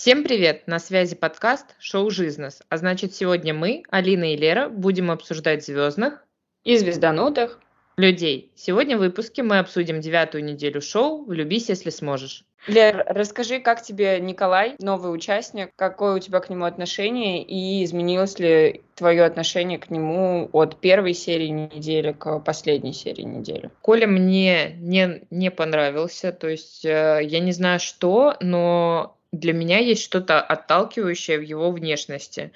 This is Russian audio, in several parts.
Всем привет! На связи подкаст «Шоу Жизнес». А значит, сегодня мы, Алина и Лера, будем обсуждать звездных и звезданутых людей. Сегодня в выпуске мы обсудим девятую неделю шоу «Влюбись, если сможешь». Лер, расскажи, как тебе Николай, новый участник, какое у тебя к нему отношение и изменилось ли твое отношение к нему от первой серии недели к последней серии недели? Коля мне не, не понравился, то есть э, я не знаю что, но для меня есть что-то отталкивающее в его внешности.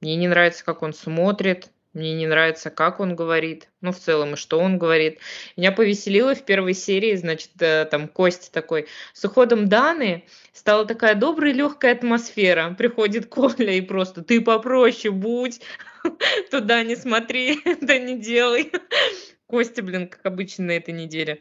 Мне не нравится, как он смотрит, мне не нравится, как он говорит, ну, в целом, и что он говорит. Меня повеселило в первой серии, значит, э, там Костя такой, с уходом Даны стала такая добрая, легкая атмосфера. Приходит Коля и просто, ты попроще будь, туда не смотри, это не делай. Костя, блин, как обычно на этой неделе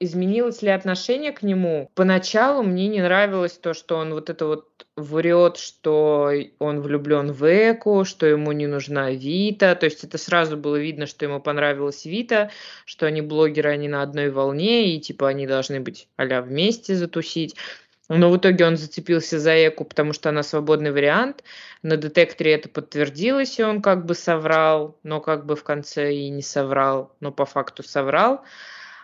изменилось ли отношение к нему? Поначалу мне не нравилось то, что он вот это вот врет, что он влюблен в Эку, что ему не нужна Вита. То есть это сразу было видно, что ему понравилась Вита, что они блогеры, они на одной волне, и типа они должны быть а вместе затусить. Но в итоге он зацепился за Эку, потому что она свободный вариант. На детекторе это подтвердилось, и он как бы соврал, но как бы в конце и не соврал, но по факту соврал.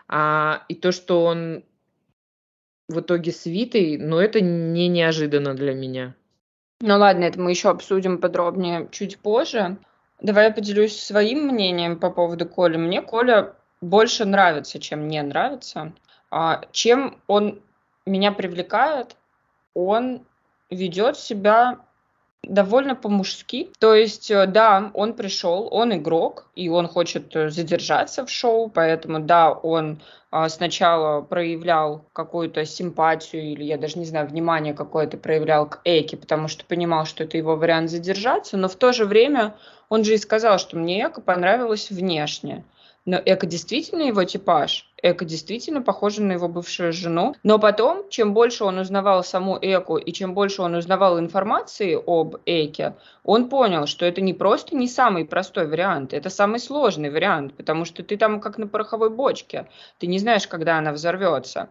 А, и то, что он в итоге с Витой, ну, это не неожиданно для меня. Ну ладно, это мы еще обсудим подробнее чуть позже. Давай я поделюсь своим мнением по поводу Коли. Мне Коля больше нравится, чем не нравится. А, чем он меня привлекает, он ведет себя довольно по-мужски. То есть, э, да, он пришел, он игрок, и он хочет э, задержаться в шоу, поэтому, да, он а, сначала проявлял какую-то симпатию или, я даже не знаю, внимание какое-то проявлял к Эйке, потому что понимал, что это его вариант задержаться, но в то же время он же и сказал, что мне Эка понравилась внешне. Но Эко действительно его типаж, Эко действительно похожа на его бывшую жену. Но потом, чем больше он узнавал саму Эку и чем больше он узнавал информации об Эке, он понял, что это не просто не самый простой вариант, это самый сложный вариант, потому что ты там как на пороховой бочке, ты не знаешь, когда она взорвется.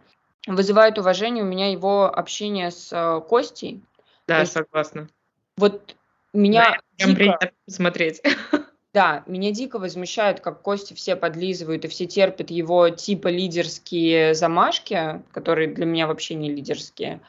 Вызывает уважение у меня его общение с э, Костей. Да, есть, согласна. Вот меня... Да, дико... приятно смотреть. Да, меня дико возмущает, как Кости все подлизывают и все терпят его типа лидерские замашки, которые для меня вообще не лидерские.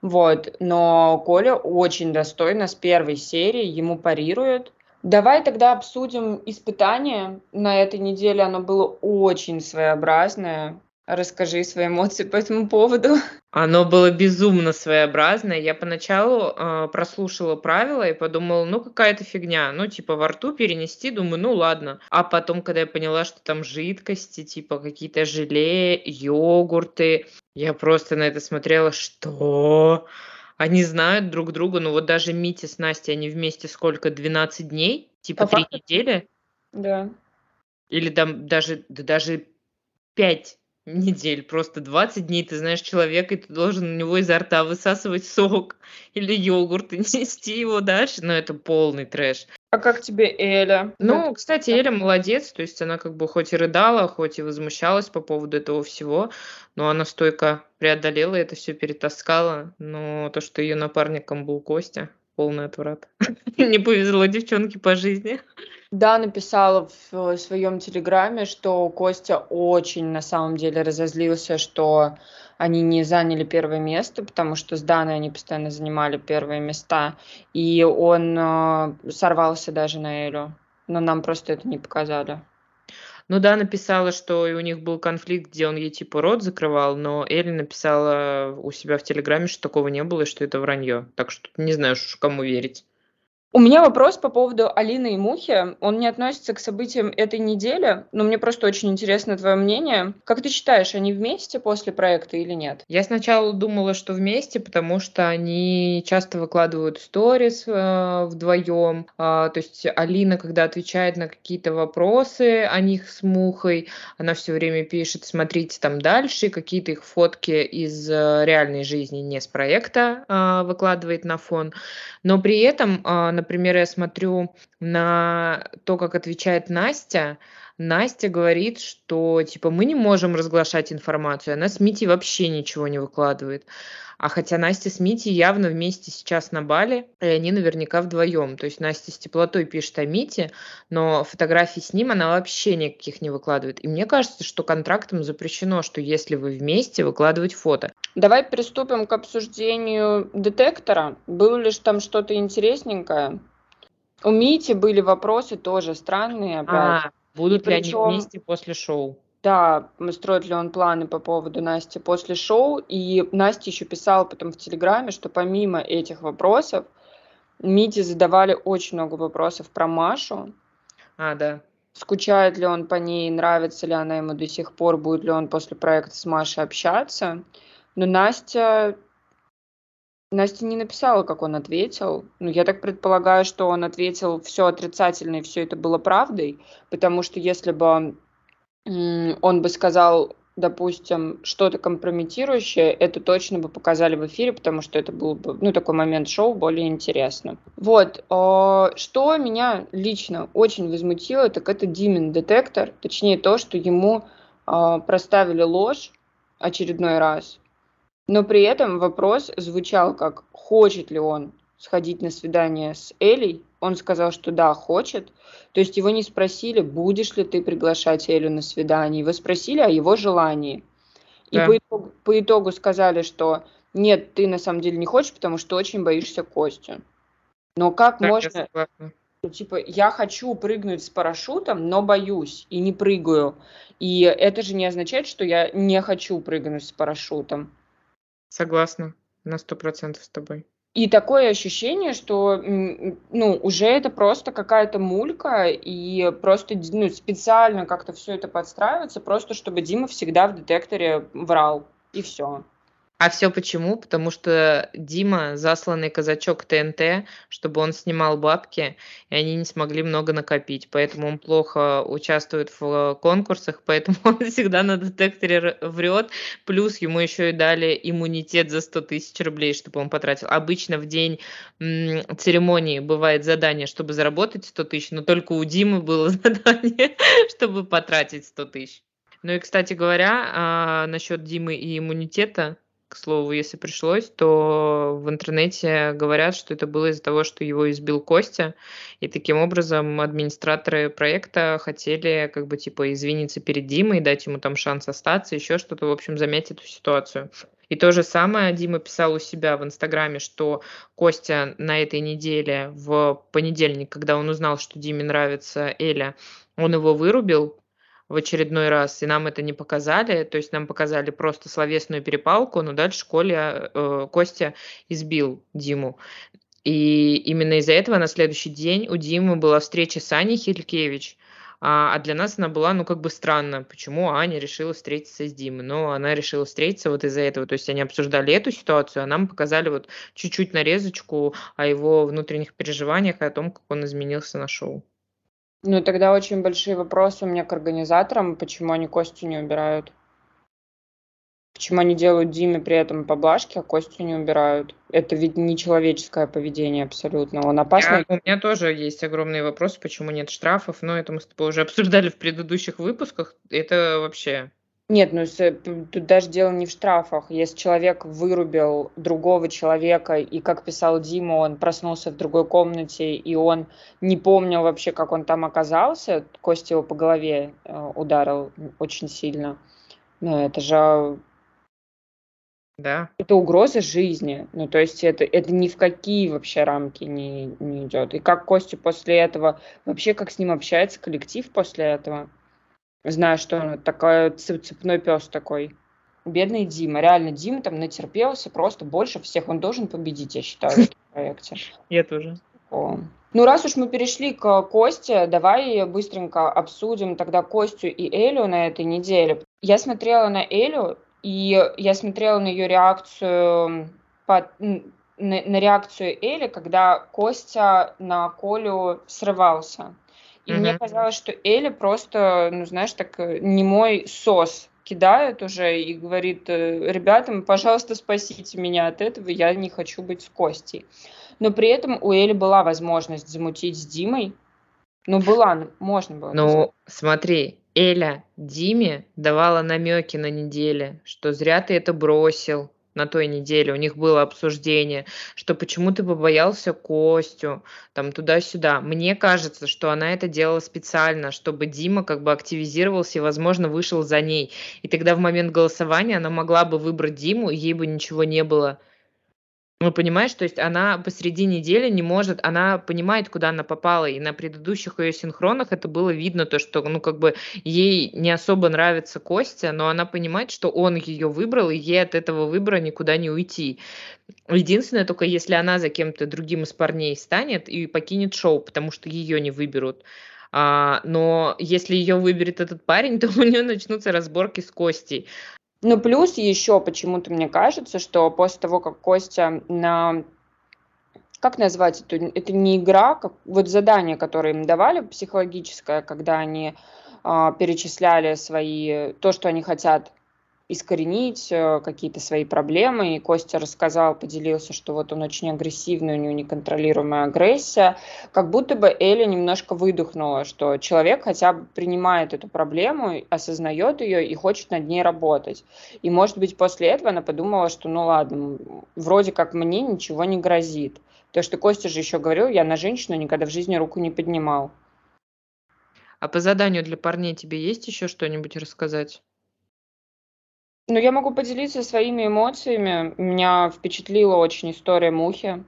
Вот, но Коля очень достойно с первой серии ему парирует. Давай тогда обсудим испытание. На этой неделе оно было очень своеобразное. Расскажи свои эмоции по этому поводу. Оно было безумно своеобразное. Я поначалу э, прослушала правила и подумала, ну какая-то фигня. Ну типа во рту перенести, думаю, ну ладно. А потом, когда я поняла, что там жидкости, типа какие-то желе, йогурты, я просто на это смотрела, что... Они знают друг друга, ну вот даже Митя с Настей, они вместе сколько, 12 дней? Типа три недели? Да. Или там даже, да даже 5 недель, просто 20 дней ты знаешь человека, и ты должен у него изо рта высасывать сок или йогурт и нести его дальше, но это полный трэш. А как тебе Эля? Ну, кстати, Эля молодец, то есть она как бы хоть и рыдала, хоть и возмущалась по поводу этого всего, но она стойко преодолела это все, перетаскала, но то, что ее напарником был Костя, полный отврат. Не повезло девчонке по жизни. Да, написала в своем телеграме, что Костя очень на самом деле разозлился, что они не заняли первое место, потому что с Даной они постоянно занимали первые места, и он э, сорвался даже на Элю, но нам просто это не показали. Ну да, написала, что у них был конфликт, где он ей типа рот закрывал, но Элли написала у себя в Телеграме, что такого не было, и что это вранье. Так что не знаю, кому верить. У меня вопрос по поводу Алины и Мухи. Он не относится к событиям этой недели, но мне просто очень интересно твое мнение. Как ты считаешь, они вместе после проекта или нет? Я сначала думала, что вместе, потому что они часто выкладывают сторис э, вдвоем. Э, то есть Алина, когда отвечает на какие-то вопросы о них с Мухой, она все время пишет, смотрите там дальше, какие-то их фотки из э, реальной жизни, не с проекта, э, выкладывает на фон. Но при этом э, например, я смотрю на то, как отвечает Настя, Настя говорит, что типа мы не можем разглашать информацию, она с Мити вообще ничего не выкладывает. А хотя Настя с Митей явно вместе сейчас на Бали, и они наверняка вдвоем. То есть Настя с теплотой пишет о Мите, но фотографий с ним она вообще никаких не выкладывает. И мне кажется, что контрактом запрещено, что если вы вместе, выкладывать фото. Давай приступим к обсуждению детектора. Было ли там что-то интересненькое? У Мити были вопросы тоже странные опять. А, будут ли причем... они вместе после шоу? Да, строит ли он планы по поводу Насти после шоу. И Настя еще писала потом в Телеграме, что помимо этих вопросов, Мите задавали очень много вопросов про Машу. А, да. Скучает ли он по ней, нравится ли она ему до сих пор, будет ли он после проекта с Машей общаться. Но Настя Настя не написала, как он ответил. Ну, я так предполагаю, что он ответил все отрицательно, и все это было правдой, потому что если бы он бы сказал, допустим, что-то компрометирующее, это точно бы показали в эфире, потому что это был бы, ну, такой момент шоу более интересно. Вот, а, что меня лично очень возмутило, так это Димин детектор, точнее то, что ему а, проставили ложь очередной раз, но при этом вопрос звучал как, хочет ли он сходить на свидание с Элей. Он сказал, что да, хочет. То есть его не спросили, будешь ли ты приглашать Элю на свидание. Его спросили о его желании. И да. по, итогу, по итогу сказали, что нет, ты на самом деле не хочешь, потому что очень боишься Костю. Но как так, можно... Ну, типа, я хочу прыгнуть с парашютом, но боюсь и не прыгаю. И это же не означает, что я не хочу прыгнуть с парашютом. Согласна на сто процентов с тобой. И такое ощущение, что ну, уже это просто какая-то мулька, и просто ну, специально как-то все это подстраивается, просто чтобы Дима всегда в детекторе врал. И все. А все почему? Потому что Дима засланный казачок ТНТ, чтобы он снимал бабки, и они не смогли много накопить. Поэтому он плохо участвует в конкурсах, поэтому он всегда на детекторе врет. Плюс ему еще и дали иммунитет за 100 тысяч рублей, чтобы он потратил. Обычно в день церемонии бывает задание, чтобы заработать 100 тысяч, но только у Димы было задание, чтобы потратить 100 тысяч. Ну и, кстати говоря, а, насчет Димы и иммунитета, к слову, если пришлось, то в интернете говорят, что это было из-за того, что его избил Костя, и таким образом администраторы проекта хотели как бы типа извиниться перед Димой, дать ему там шанс остаться, еще что-то, в общем, замять эту ситуацию. И то же самое Дима писал у себя в Инстаграме, что Костя на этой неделе, в понедельник, когда он узнал, что Диме нравится Эля, он его вырубил, в очередной раз, и нам это не показали, то есть нам показали просто словесную перепалку, но дальше Коля, э, Костя избил Диму. И именно из-за этого на следующий день у Димы была встреча с Аней Хилькевич, а, а для нас она была, ну, как бы странно, почему Аня решила встретиться с Димой. Но она решила встретиться вот из-за этого. То есть они обсуждали эту ситуацию, а нам показали вот чуть-чуть нарезочку о его внутренних переживаниях и о том, как он изменился на шоу. Ну, тогда очень большие вопросы у меня к организаторам, почему они Костю не убирают. Почему они делают Диме при этом поблажки, а Костю не убирают? Это ведь не человеческое поведение абсолютно. Он опасный. Я, у меня тоже есть огромный вопрос, почему нет штрафов, но это мы с тобой уже обсуждали в предыдущих выпусках. Это вообще нет, ну тут даже дело не в штрафах. Если человек вырубил другого человека, и, как писал Дима, он проснулся в другой комнате, и он не помнил вообще, как он там оказался, кость его по голове э, ударил очень сильно. Ну, это же... Да. Это угроза жизни. Ну, то есть это, это ни в какие вообще рамки не, не идет. И как Костя после этого, вообще как с ним общается коллектив после этого? Знаю, что он такой цепной пес такой. Бедный Дима. Реально, Дима там натерпелся просто больше всех. Он должен победить, я считаю, в этом проекте. Я тоже. О. Ну, раз уж мы перешли к Косте, давай быстренько обсудим тогда Костю и Элю на этой неделе. Я смотрела на Элю, и я смотрела на ее реакцию по, на, на реакцию Эли, когда Костя на Колю срывался. И мне казалось, что Эля просто, ну, знаешь, так э, не мой сос кидает уже и говорит, э, ребятам, пожалуйста, спасите меня от этого, я не хочу быть с Костей. Но при этом у Эли была возможность замутить с Димой. Ну, была, можно было. Ну, смотри, Эля Диме давала намеки на неделе, что зря ты это бросил, на той неделе, у них было обсуждение, что почему ты побоялся Костю, там туда-сюда. Мне кажется, что она это делала специально, чтобы Дима как бы активизировался и, возможно, вышел за ней. И тогда в момент голосования она могла бы выбрать Диму, и ей бы ничего не было ну, понимаешь, то есть она посреди недели не может, она понимает, куда она попала, и на предыдущих ее синхронах это было видно, то, что, ну, как бы ей не особо нравится Костя, но она понимает, что он ее выбрал, и ей от этого выбора никуда не уйти. Единственное, только если она за кем-то другим из парней станет и покинет шоу, потому что ее не выберут. А, но если ее выберет этот парень, то у нее начнутся разборки с Костей. Ну, плюс еще почему-то мне кажется, что после того, как Костя на как назвать это? Это не игра, как вот задание, которое им давали, психологическое, когда они а, перечисляли свои то, что они хотят искоренить э, какие-то свои проблемы. И Костя рассказал, поделился, что вот он очень агрессивный, у него неконтролируемая агрессия. Как будто бы Эля немножко выдохнула, что человек хотя бы принимает эту проблему, осознает ее и хочет над ней работать. И, может быть, после этого она подумала, что ну ладно, вроде как мне ничего не грозит. То, что Костя же еще говорил, я на женщину никогда в жизни руку не поднимал. А по заданию для парней тебе есть еще что-нибудь рассказать? Ну, я могу поделиться своими эмоциями. Меня впечатлила очень история Мухи.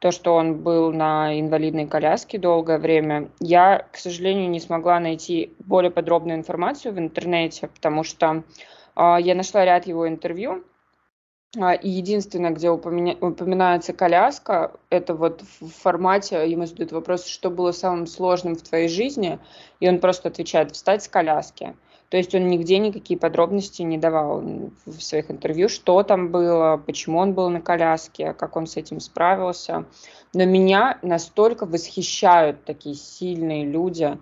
То, что он был на инвалидной коляске долгое время. Я, к сожалению, не смогла найти более подробную информацию в интернете, потому что э, я нашла ряд его интервью. Э, и единственное, где упомя... упоминается коляска, это вот в формате, ему задают вопрос, что было самым сложным в твоей жизни, и он просто отвечает, встать с коляски. То есть он нигде никакие подробности не давал в своих интервью, что там было, почему он был на коляске, как он с этим справился. Но меня настолько восхищают такие сильные люди.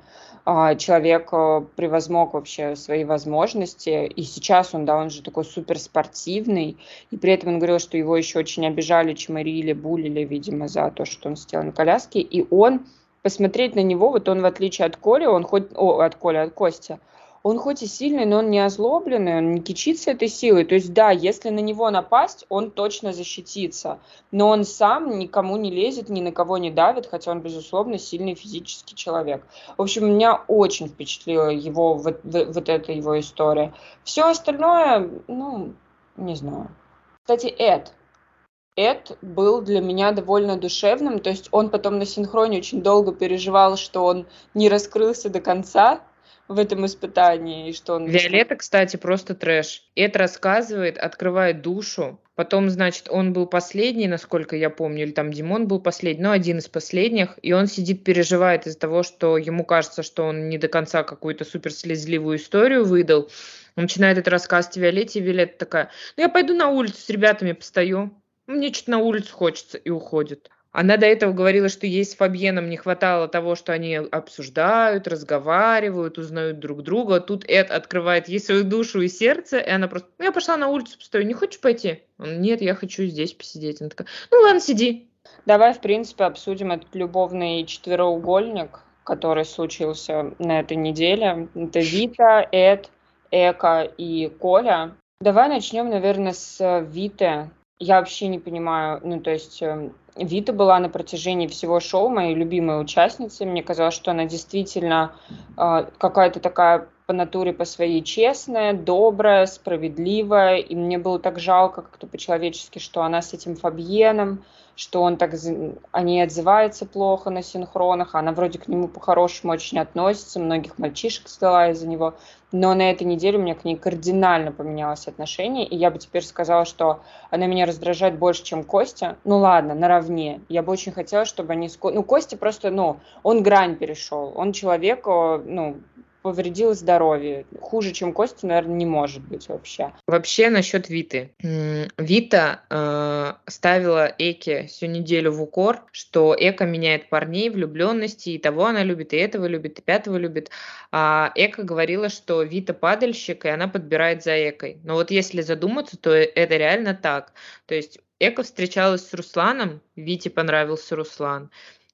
А, человек э, превозмог вообще свои возможности, и сейчас он, да, он же такой суперспортивный, и при этом он говорил, что его еще очень обижали, чморили, булили, видимо, за то, что он сидел на коляске, и он посмотреть на него, вот он в отличие от Коли, он хоть, о, от Коли, от Кости, он хоть и сильный, но он не озлобленный, он не кичится этой силой. То есть, да, если на него напасть, он точно защитится. Но он сам никому не лезет, ни на кого не давит, хотя он, безусловно, сильный физический человек. В общем, меня очень впечатлила его, вот, вот эта его история. Все остальное, ну, не знаю. Кстати, Эд, Эд был для меня довольно душевным, то есть он потом на синхроне очень долго переживал, что он не раскрылся до конца, в этом испытании, и что он... Виолетта, кстати, просто трэш. Это рассказывает, открывает душу. Потом, значит, он был последний, насколько я помню, или там Димон был последний, но один из последних, и он сидит, переживает из-за того, что ему кажется, что он не до конца какую-то суперслезливую историю выдал. Он начинает это рассказывать Виолетте, и Виолетта такая, ну я пойду на улицу с ребятами постою, мне что-то на улицу хочется, и уходит. Она до этого говорила, что ей с Фабьеном не хватало того, что они обсуждают, разговаривают, узнают друг друга. Тут Эд открывает ей свою душу и сердце, и она просто, ну, я пошла на улицу постою, не хочешь пойти? Он, нет, я хочу здесь посидеть. Она такая, ну ладно, сиди. Давай, в принципе, обсудим этот любовный четвероугольник, который случился на этой неделе. Это Вита, Эд, Эка и Коля. Давай начнем, наверное, с Виты. Я вообще не понимаю, ну, то есть эм, Вита была на протяжении всего шоу моей любимой участницей. Мне казалось, что она действительно э, какая-то такая по натуре по своей честная, добрая, справедливая. И мне было так жалко как-то по-человечески, что она с этим Фабьеном, что он так о ней отзывается плохо на синхронах, она вроде к нему по-хорошему очень относится, многих мальчишек сдала из-за него, но на этой неделе у меня к ней кардинально поменялось отношение, и я бы теперь сказала, что она меня раздражает больше, чем Костя. Ну ладно, наравне. Я бы очень хотела, чтобы они... Ну, Костя просто, ну, он грань перешел, он человек, ну, повредил здоровье. Хуже, чем Костя, наверное, не может быть вообще. Вообще насчет Виты. Вита э, ставила Эке всю неделю в укор, что Эка меняет парней, влюбленности, и того она любит, и этого любит, и пятого любит. А Эка говорила, что Вита падальщик, и она подбирает за Экой. Но вот если задуматься, то это реально так. То есть Эка встречалась с Русланом, Вите понравился Руслан.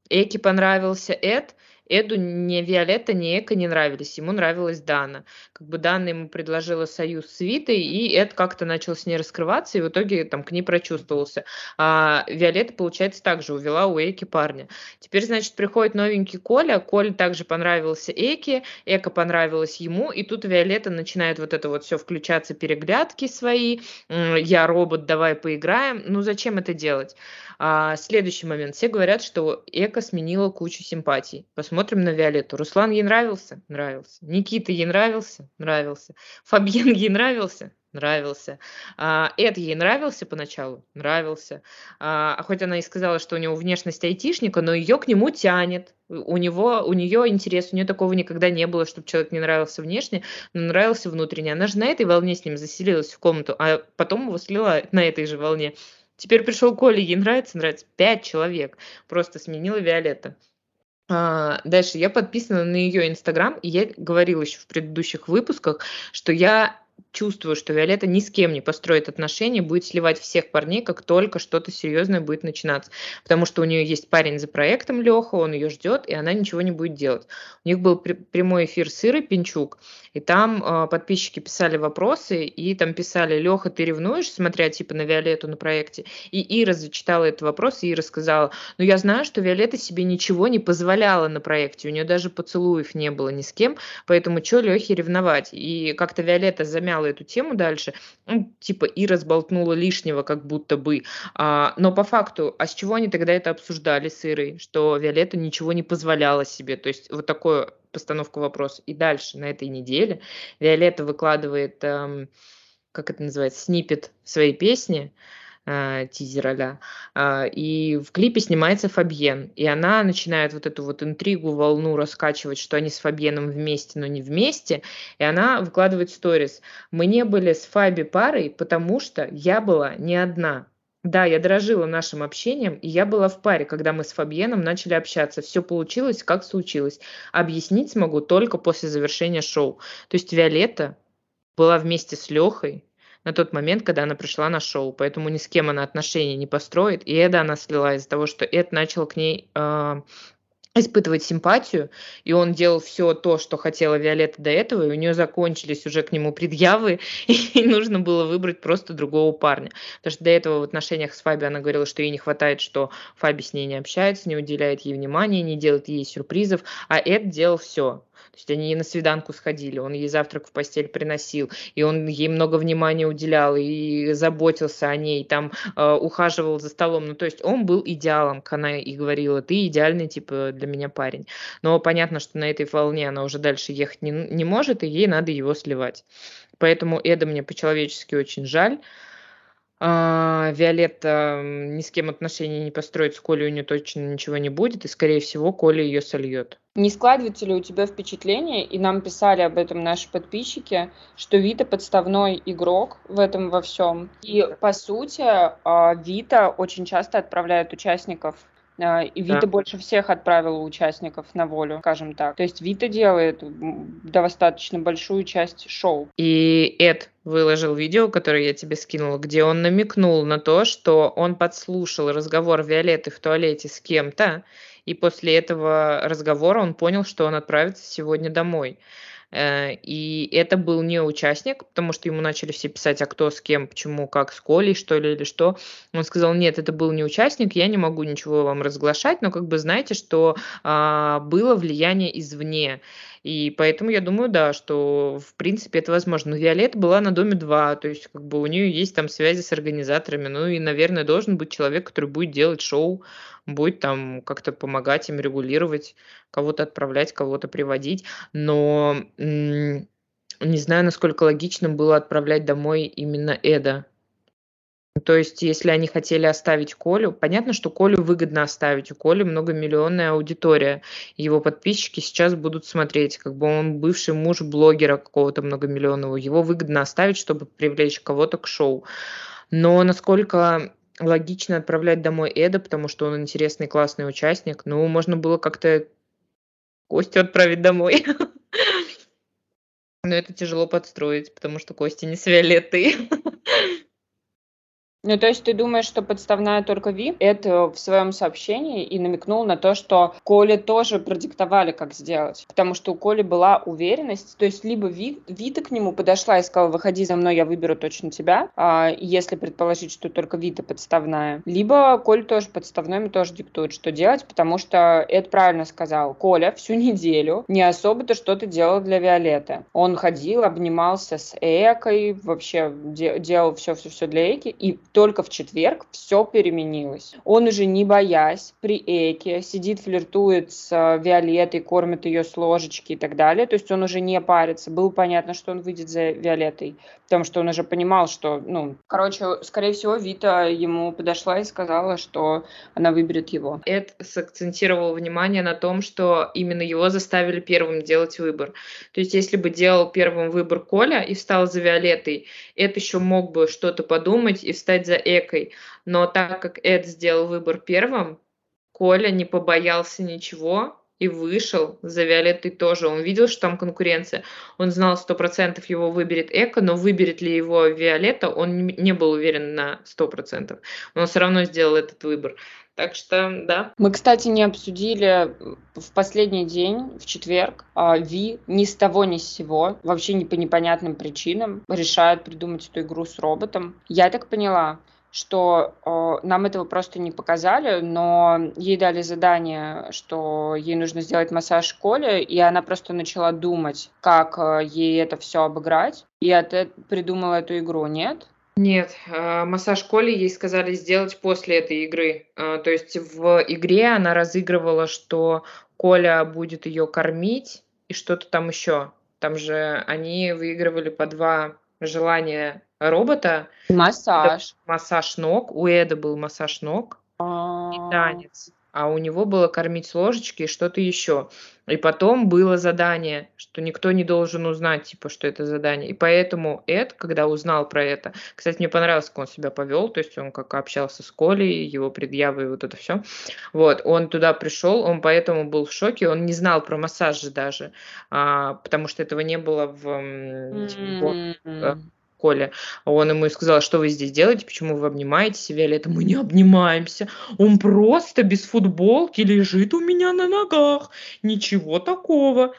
Эке понравился Эд, Эду ни Виолетта, ни Эко не нравились, ему нравилась Дана. Как бы Дана ему предложила союз с Витой, и Эд как-то начал с ней раскрываться, и в итоге там к ней прочувствовался. А Виолетта, получается, также увела у Эки парня. Теперь, значит, приходит новенький Коля, Коле также понравился Эки, Эко понравилась ему, и тут Виолетта начинает вот это вот все включаться, переглядки свои, я робот, давай поиграем. Ну зачем это делать? А, следующий момент. Все говорят, что Эко сменила кучу симпатий. Посмотрим на Виолетту. Руслан ей нравился? Нравился. Никита ей нравился? Нравился. Фабьен ей нравился? Нравился. А, Эд ей нравился поначалу? Нравился. А, а хоть она и сказала, что у него внешность айтишника, но ее к нему тянет. У него, у нее интерес, у нее такого никогда не было, чтобы человек не нравился внешне, но нравился внутренне. Она же на этой волне с ним заселилась в комнату, а потом его слила на этой же волне. Теперь пришел Коля, ей нравится, нравится. Пять человек. Просто сменила Виолетта. А, дальше я подписана на ее инстаграм, и я говорила еще в предыдущих выпусках, что я чувствую, что Виолетта ни с кем не построит отношения, будет сливать всех парней, как только что-то серьезное будет начинаться. Потому что у нее есть парень за проектом Леха, он ее ждет, и она ничего не будет делать. У них был прямой эфир с Ирой Пинчук, и там э, подписчики писали вопросы, и там писали, Леха, ты ревнуешь, смотря типа на Виолетту на проекте? И Ира зачитала этот вопрос, и Ира сказала, ну я знаю, что Виолетта себе ничего не позволяла на проекте, у нее даже поцелуев не было ни с кем, поэтому что Лехе ревновать? И как-то Виолетта замяла подняла эту тему дальше, ну, типа и разболтнула лишнего, как будто бы. А, но по факту, а с чего они тогда это обсуждали с Ирой, что Виолетта ничего не позволяла себе? То есть вот такое постановка вопроса. И дальше, на этой неделе, Виолетта выкладывает, эм, как это называется, снипет своей песни, э, а и в клипе снимается Фабьен, и она начинает вот эту вот интригу, волну раскачивать, что они с Фабьеном вместе, но не вместе, и она выкладывает сторис. Мы не были с Фаби парой, потому что я была не одна. Да, я дорожила нашим общением, и я была в паре, когда мы с Фабьеном начали общаться. Все получилось, как случилось. Объяснить смогу только после завершения шоу. То есть Виолетта была вместе с Лехой, на тот момент, когда она пришла на шоу, поэтому ни с кем она отношения не построит. И Эда она слила из-за того, что Эд начал к ней э, испытывать симпатию, и он делал все то, что хотела Виолетта до этого, и у нее закончились уже к нему предъявы, и нужно было выбрать просто другого парня. Потому что до этого в отношениях с Фаби она говорила, что ей не хватает, что Фаби с ней не общается, не уделяет ей внимания, не делает ей сюрпризов, а Эд делал все. То есть они на свиданку сходили, он ей завтрак в постель приносил, и он ей много внимания уделял, и заботился о ней, там э, ухаживал за столом. Ну, то есть он был идеалом, как она и говорила, ты идеальный, типа, для меня парень. Но понятно, что на этой волне она уже дальше ехать не, не может, и ей надо его сливать. Поэтому Эда мне по-человечески очень жаль. А, Виолетта ни с кем отношений не построит, с Колей у нее точно ничего не будет, и, скорее всего, Коля ее сольет. Не складывается ли у тебя впечатление, и нам писали об этом наши подписчики, что Вита подставной игрок в этом во всем. И, по сути, а, Вита очень часто отправляет участников и Вита да. больше всех отправила участников на волю, скажем так. То есть Вита делает достаточно большую часть шоу. И Эд выложил видео, которое я тебе скинула, где он намекнул на то, что он подслушал разговор Виолетты в туалете с кем-то, и после этого разговора он понял, что он отправится сегодня домой. Э, и это был не участник, потому что ему начали все писать, а кто с кем, почему, как, с Колей, что ли, или что. Он сказал, нет, это был не участник, я не могу ничего вам разглашать, но как бы знаете, что а, было влияние извне. И поэтому я думаю, да, что в принципе это возможно. Но Виолетта была на Доме 2, то есть как бы у нее есть там связи с организаторами, ну и, наверное, должен быть человек, который будет делать шоу, будет там как-то помогать им регулировать, кого-то отправлять, кого-то приводить. Но не знаю, насколько логичным было отправлять домой именно Эда. То есть, если они хотели оставить Колю, понятно, что Колю выгодно оставить. У Коли многомиллионная аудитория. Его подписчики сейчас будут смотреть, как бы он бывший муж блогера какого-то многомиллионного. Его выгодно оставить, чтобы привлечь кого-то к шоу. Но насколько логично отправлять домой Эда, потому что он интересный, классный участник. Ну, можно было как-то Костю отправить домой. Но это тяжело подстроить, потому что Костя не с Виолеттой. Ну, то есть ты думаешь, что подставная только Ви? Это в своем сообщении и намекнул на то, что Коле тоже продиктовали, как сделать. Потому что у Коли была уверенность, то есть либо Ви, Вита к нему подошла и сказала, выходи за мной, я выберу точно тебя, а, если предположить, что только Вита подставная. Либо Коль тоже подставной, ему тоже диктует, что делать, потому что Эд правильно сказал. Коля всю неделю не особо-то что-то делал для Виолетты. Он ходил, обнимался с Экой, вообще де- делал все-все-все для Эки, и только в четверг все переменилось. Он уже не боясь, при Эке, сидит, флиртует с э, Виолеттой, кормит ее с ложечки и так далее. То есть он уже не парится. Было понятно, что он выйдет за Виолеттой, потому что он уже понимал, что, ну, короче, скорее всего, Вита ему подошла и сказала, что она выберет его. Эд сакцентировал внимание на том, что именно его заставили первым делать выбор. То есть, если бы делал первым выбор Коля и встал за Виолеттой, Эд еще мог бы что-то подумать и встать за Экой. Но так как Эд сделал выбор первым, Коля не побоялся ничего и вышел за Виолеттой тоже. Он видел, что там конкуренция. Он знал, сто процентов его выберет Эко, но выберет ли его Виолетта, он не был уверен на сто процентов. Но он все равно сделал этот выбор. Так что, да. Мы, кстати, не обсудили в последний день, в четверг, а, Ви ни с того ни с сего, вообще не по непонятным причинам, решает придумать эту игру с роботом. Я так поняла, что э, нам этого просто не показали, но ей дали задание, что ей нужно сделать массаж в и она просто начала думать, как э, ей это все обыграть, и от, придумала эту игру, нет? Нет, э, массаж Коли ей сказали сделать после этой игры. Э, то есть в игре она разыгрывала, что Коля будет ее кормить и что-то там еще. Там же они выигрывали по два желания робота. Массаж. Массаж ног. У Эда был массаж ног и А, танец а у него было кормить с ложечки и что-то еще. И потом было задание, что никто не должен узнать, типа, что это задание. И поэтому Эд, когда узнал про это, кстати, мне понравилось, как он себя повел, то есть он как общался с Колей, его предъявы и вот это все. Вот, он туда пришел, он поэтому был в шоке, он не знал про массаж же даже, а, потому что этого не было в, типа, в Коля. Он ему и сказал, что вы здесь делаете, почему вы обнимаетесь, Виолетта? Мы не обнимаемся. Он просто без футболки лежит у меня на ногах. Ничего такого.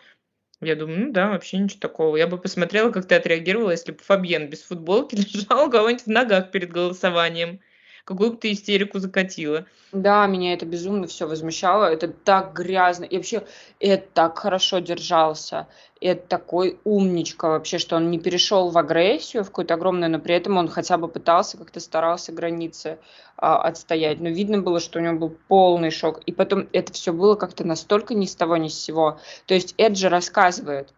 Я думаю, ну да, вообще ничего такого. Я бы посмотрела, как ты отреагировала, если бы Фабьен без футболки лежал у кого-нибудь в ногах перед голосованием какую бы ты истерику закатила. Да, меня это безумно все возмущало. Это так грязно. И вообще, это так хорошо держался. Это такой умничка вообще, что он не перешел в агрессию в какую-то огромную, но при этом он хотя бы пытался, как-то старался границы а, отстоять. Но видно было, что у него был полный шок. И потом это все было как-то настолько ни с того ни с сего. То есть Эд же рассказывает,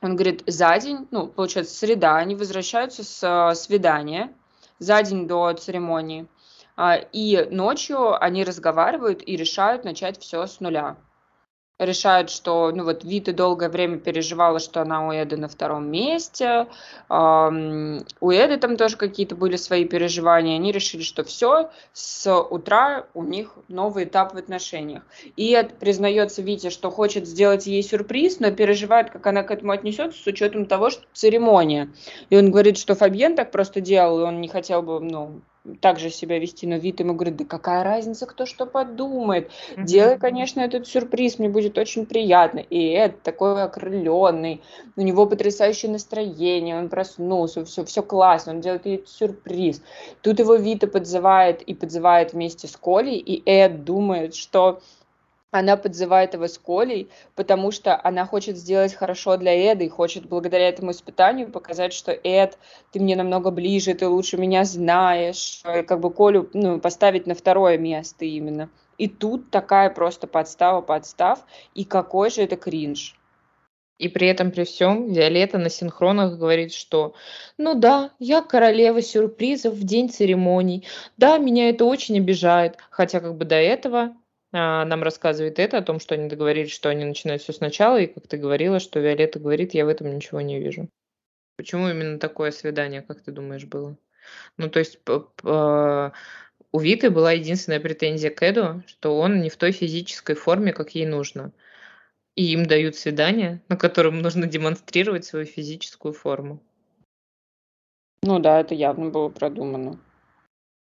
он говорит, за день, ну, получается, среда, они возвращаются с а, свидания, за день до церемонии. А, и ночью они разговаривают и решают начать все с нуля решают, что, ну вот, Вита долгое время переживала, что она у Эды на втором месте, у Эды там тоже какие-то были свои переживания, они решили, что все, с утра у них новый этап в отношениях. И Эд признается Вите, что хочет сделать ей сюрприз, но переживает, как она к этому отнесется, с учетом того, что церемония. И он говорит, что Фабьен так просто делал, и он не хотел бы, ну, также себя вести, но вид ему говорит, да какая разница, кто что подумает. Mm-hmm. Делай, конечно, этот сюрприз, мне будет очень приятно. И Эд такой окрыленный, у него потрясающее настроение, он проснулся, все, все классно, он делает ей сюрприз. Тут его Вита подзывает и подзывает вместе с Колей, и Эд думает, что она подзывает его с Колей, потому что она хочет сделать хорошо для Эда и хочет благодаря этому испытанию показать, что Эд, ты мне намного ближе, ты лучше меня знаешь, и как бы Колю ну, поставить на второе место именно. И тут такая просто подстава подстав, и какой же это кринж. И при этом при всем Виолетта на синхронах говорит, что ну да, я королева сюрпризов в день церемоний. Да, меня это очень обижает. Хотя как бы до этого нам рассказывает это, о том, что они договорились, что они начинают все сначала, и как ты говорила, что Виолетта говорит, я в этом ничего не вижу. Почему именно такое свидание, как ты думаешь, было? Ну, то есть у Виты была единственная претензия к Эду, что он не в той физической форме, как ей нужно. И им дают свидание, на котором нужно демонстрировать свою физическую форму. Ну да, это явно было продумано.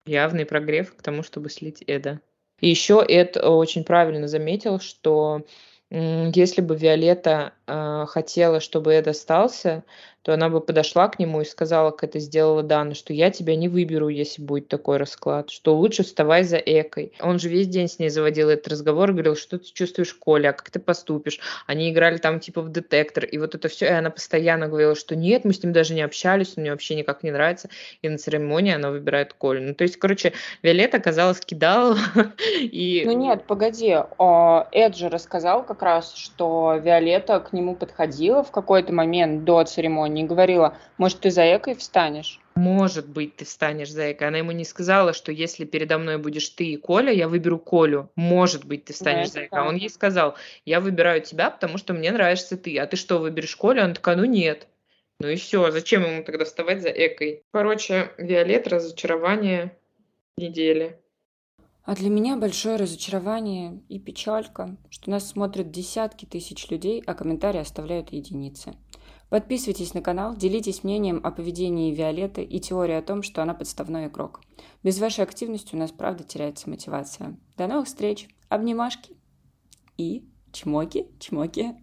Явный прогрев к тому, чтобы слить Эда. И еще Эд очень правильно заметил, что если бы Виолетта э, хотела, чтобы Эд остался, то она бы подошла к нему и сказала, как это сделала Дана, что я тебя не выберу, если будет такой расклад, что лучше вставай за Экой. Он же весь день с ней заводил этот разговор, говорил, что ты чувствуешь, Коля, как ты поступишь? Они играли там типа в детектор, и вот это все, и она постоянно говорила, что нет, мы с ним даже не общались, он мне вообще никак не нравится, и на церемонии она выбирает Колю. Ну, то есть, короче, Виолетта, казалось, кидала, и... Ну нет, погоди, а, Эд же рассказал как раз, что Виолетта к нему подходила в какой-то момент до церемонии, не говорила, может, ты за Экой встанешь? Может быть, ты встанешь за Экой. Она ему не сказала, что если передо мной будешь ты и Коля, я выберу Колю. Может быть, ты встанешь да, за Экой. А он ей сказал, я выбираю тебя, потому что мне нравишься ты. А ты что, выберешь Колю? Она такая, ну нет. Ну и все, зачем ему тогда вставать за Экой? Короче, Виолет, разочарование недели. А для меня большое разочарование и печалька, что нас смотрят десятки тысяч людей, а комментарии оставляют единицы. Подписывайтесь на канал, делитесь мнением о поведении Виолетты и теорией о том, что она подставной игрок. Без вашей активности у нас правда теряется мотивация. До новых встреч, обнимашки и чмоки-чмоки.